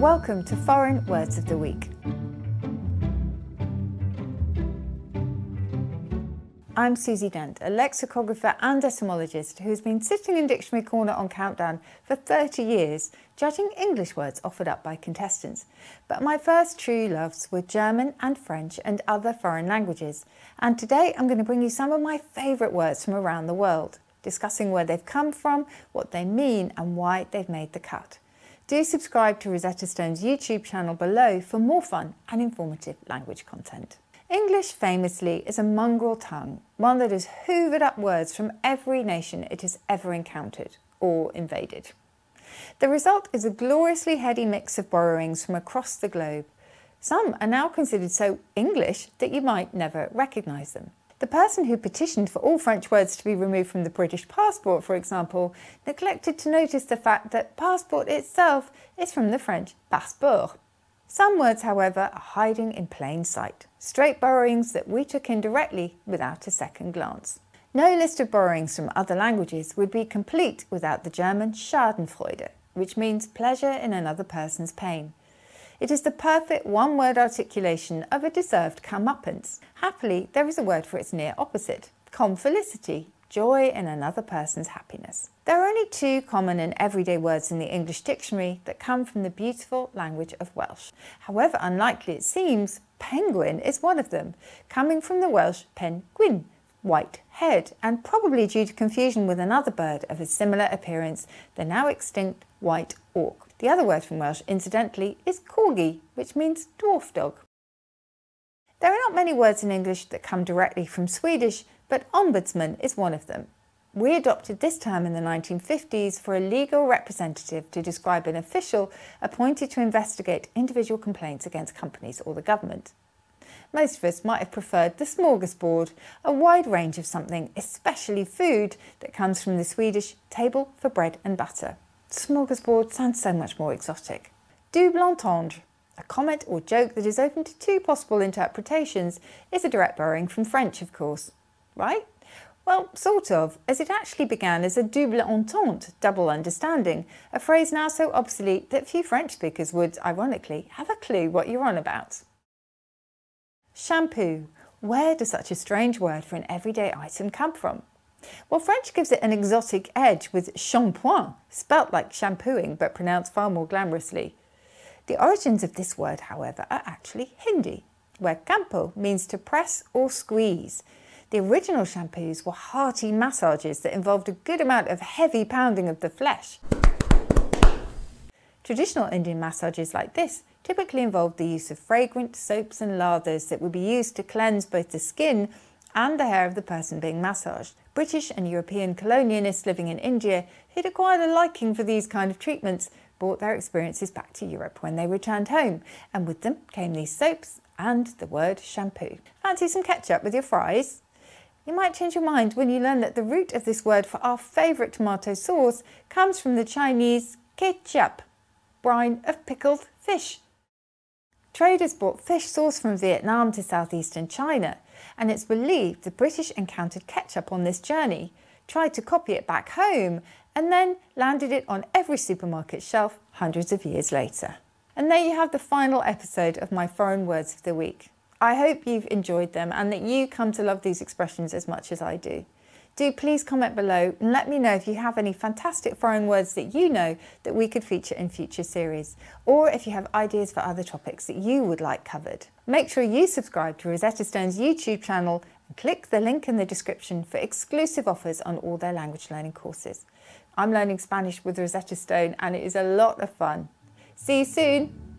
Welcome to Foreign Words of the Week. I'm Susie Dent, a lexicographer and etymologist who's been sitting in Dictionary Corner on Countdown for 30 years, judging English words offered up by contestants. But my first true loves were German and French and other foreign languages. And today I'm going to bring you some of my favourite words from around the world, discussing where they've come from, what they mean, and why they've made the cut. Do subscribe to Rosetta Stone's YouTube channel below for more fun and informative language content. English famously is a mongrel tongue, one that has hoovered up words from every nation it has ever encountered or invaded. The result is a gloriously heady mix of borrowings from across the globe. Some are now considered so English that you might never recognise them. The person who petitioned for all French words to be removed from the British passport, for example, neglected to notice the fact that passport itself is from the French passeport. Some words, however, are hiding in plain sight, straight borrowings that we took in directly without a second glance. No list of borrowings from other languages would be complete without the German Schadenfreude, which means pleasure in another person's pain. It is the perfect one word articulation of a deserved comeuppance. Happily, there is a word for its near opposite confelicity, joy in another person's happiness. There are only two common and everyday words in the English dictionary that come from the beautiful language of Welsh. However unlikely it seems, penguin is one of them, coming from the Welsh pen gwyn, white head, and probably due to confusion with another bird of a similar appearance, the now extinct white auk. The other word from Welsh, incidentally, is corgi, which means dwarf dog. There are not many words in English that come directly from Swedish, but ombudsman is one of them. We adopted this term in the 1950s for a legal representative to describe an official appointed to investigate individual complaints against companies or the government. Most of us might have preferred the smorgasbord, a wide range of something, especially food, that comes from the Swedish table for bread and butter. Smorgasbord sounds so much more exotic. Double entendre, a comment or joke that is open to two possible interpretations, is a direct borrowing from French, of course. Right? Well, sort of, as it actually began as a double entente, double understanding, a phrase now so obsolete that few French speakers would, ironically, have a clue what you're on about. Shampoo. Where does such a strange word for an everyday item come from? Well, French gives it an exotic edge with shampoing, spelt like shampooing but pronounced far more glamorously. The origins of this word, however, are actually Hindi, where champo means to press or squeeze. The original shampoos were hearty massages that involved a good amount of heavy pounding of the flesh. Traditional Indian massages like this typically involved the use of fragrant soaps and lathers that would be used to cleanse both the skin and the hair of the person being massaged. British and European colonialists living in India who'd acquired a liking for these kind of treatments brought their experiences back to Europe when they returned home, and with them came these soaps and the word shampoo. Fancy some ketchup with your fries? You might change your mind when you learn that the root of this word for our favourite tomato sauce comes from the Chinese ketchup, brine of pickled fish. Traders brought fish sauce from Vietnam to southeastern China, and it's believed the British encountered ketchup on this journey, tried to copy it back home, and then landed it on every supermarket shelf hundreds of years later. And there you have the final episode of my foreign words of the week. I hope you've enjoyed them and that you come to love these expressions as much as I do do please comment below and let me know if you have any fantastic foreign words that you know that we could feature in future series, or if you have ideas for other topics that you would like covered. Make sure you subscribe to Rosetta Stone's YouTube channel and click the link in the description for exclusive offers on all their language learning courses. I'm learning Spanish with Rosetta Stone and it is a lot of fun. See you soon!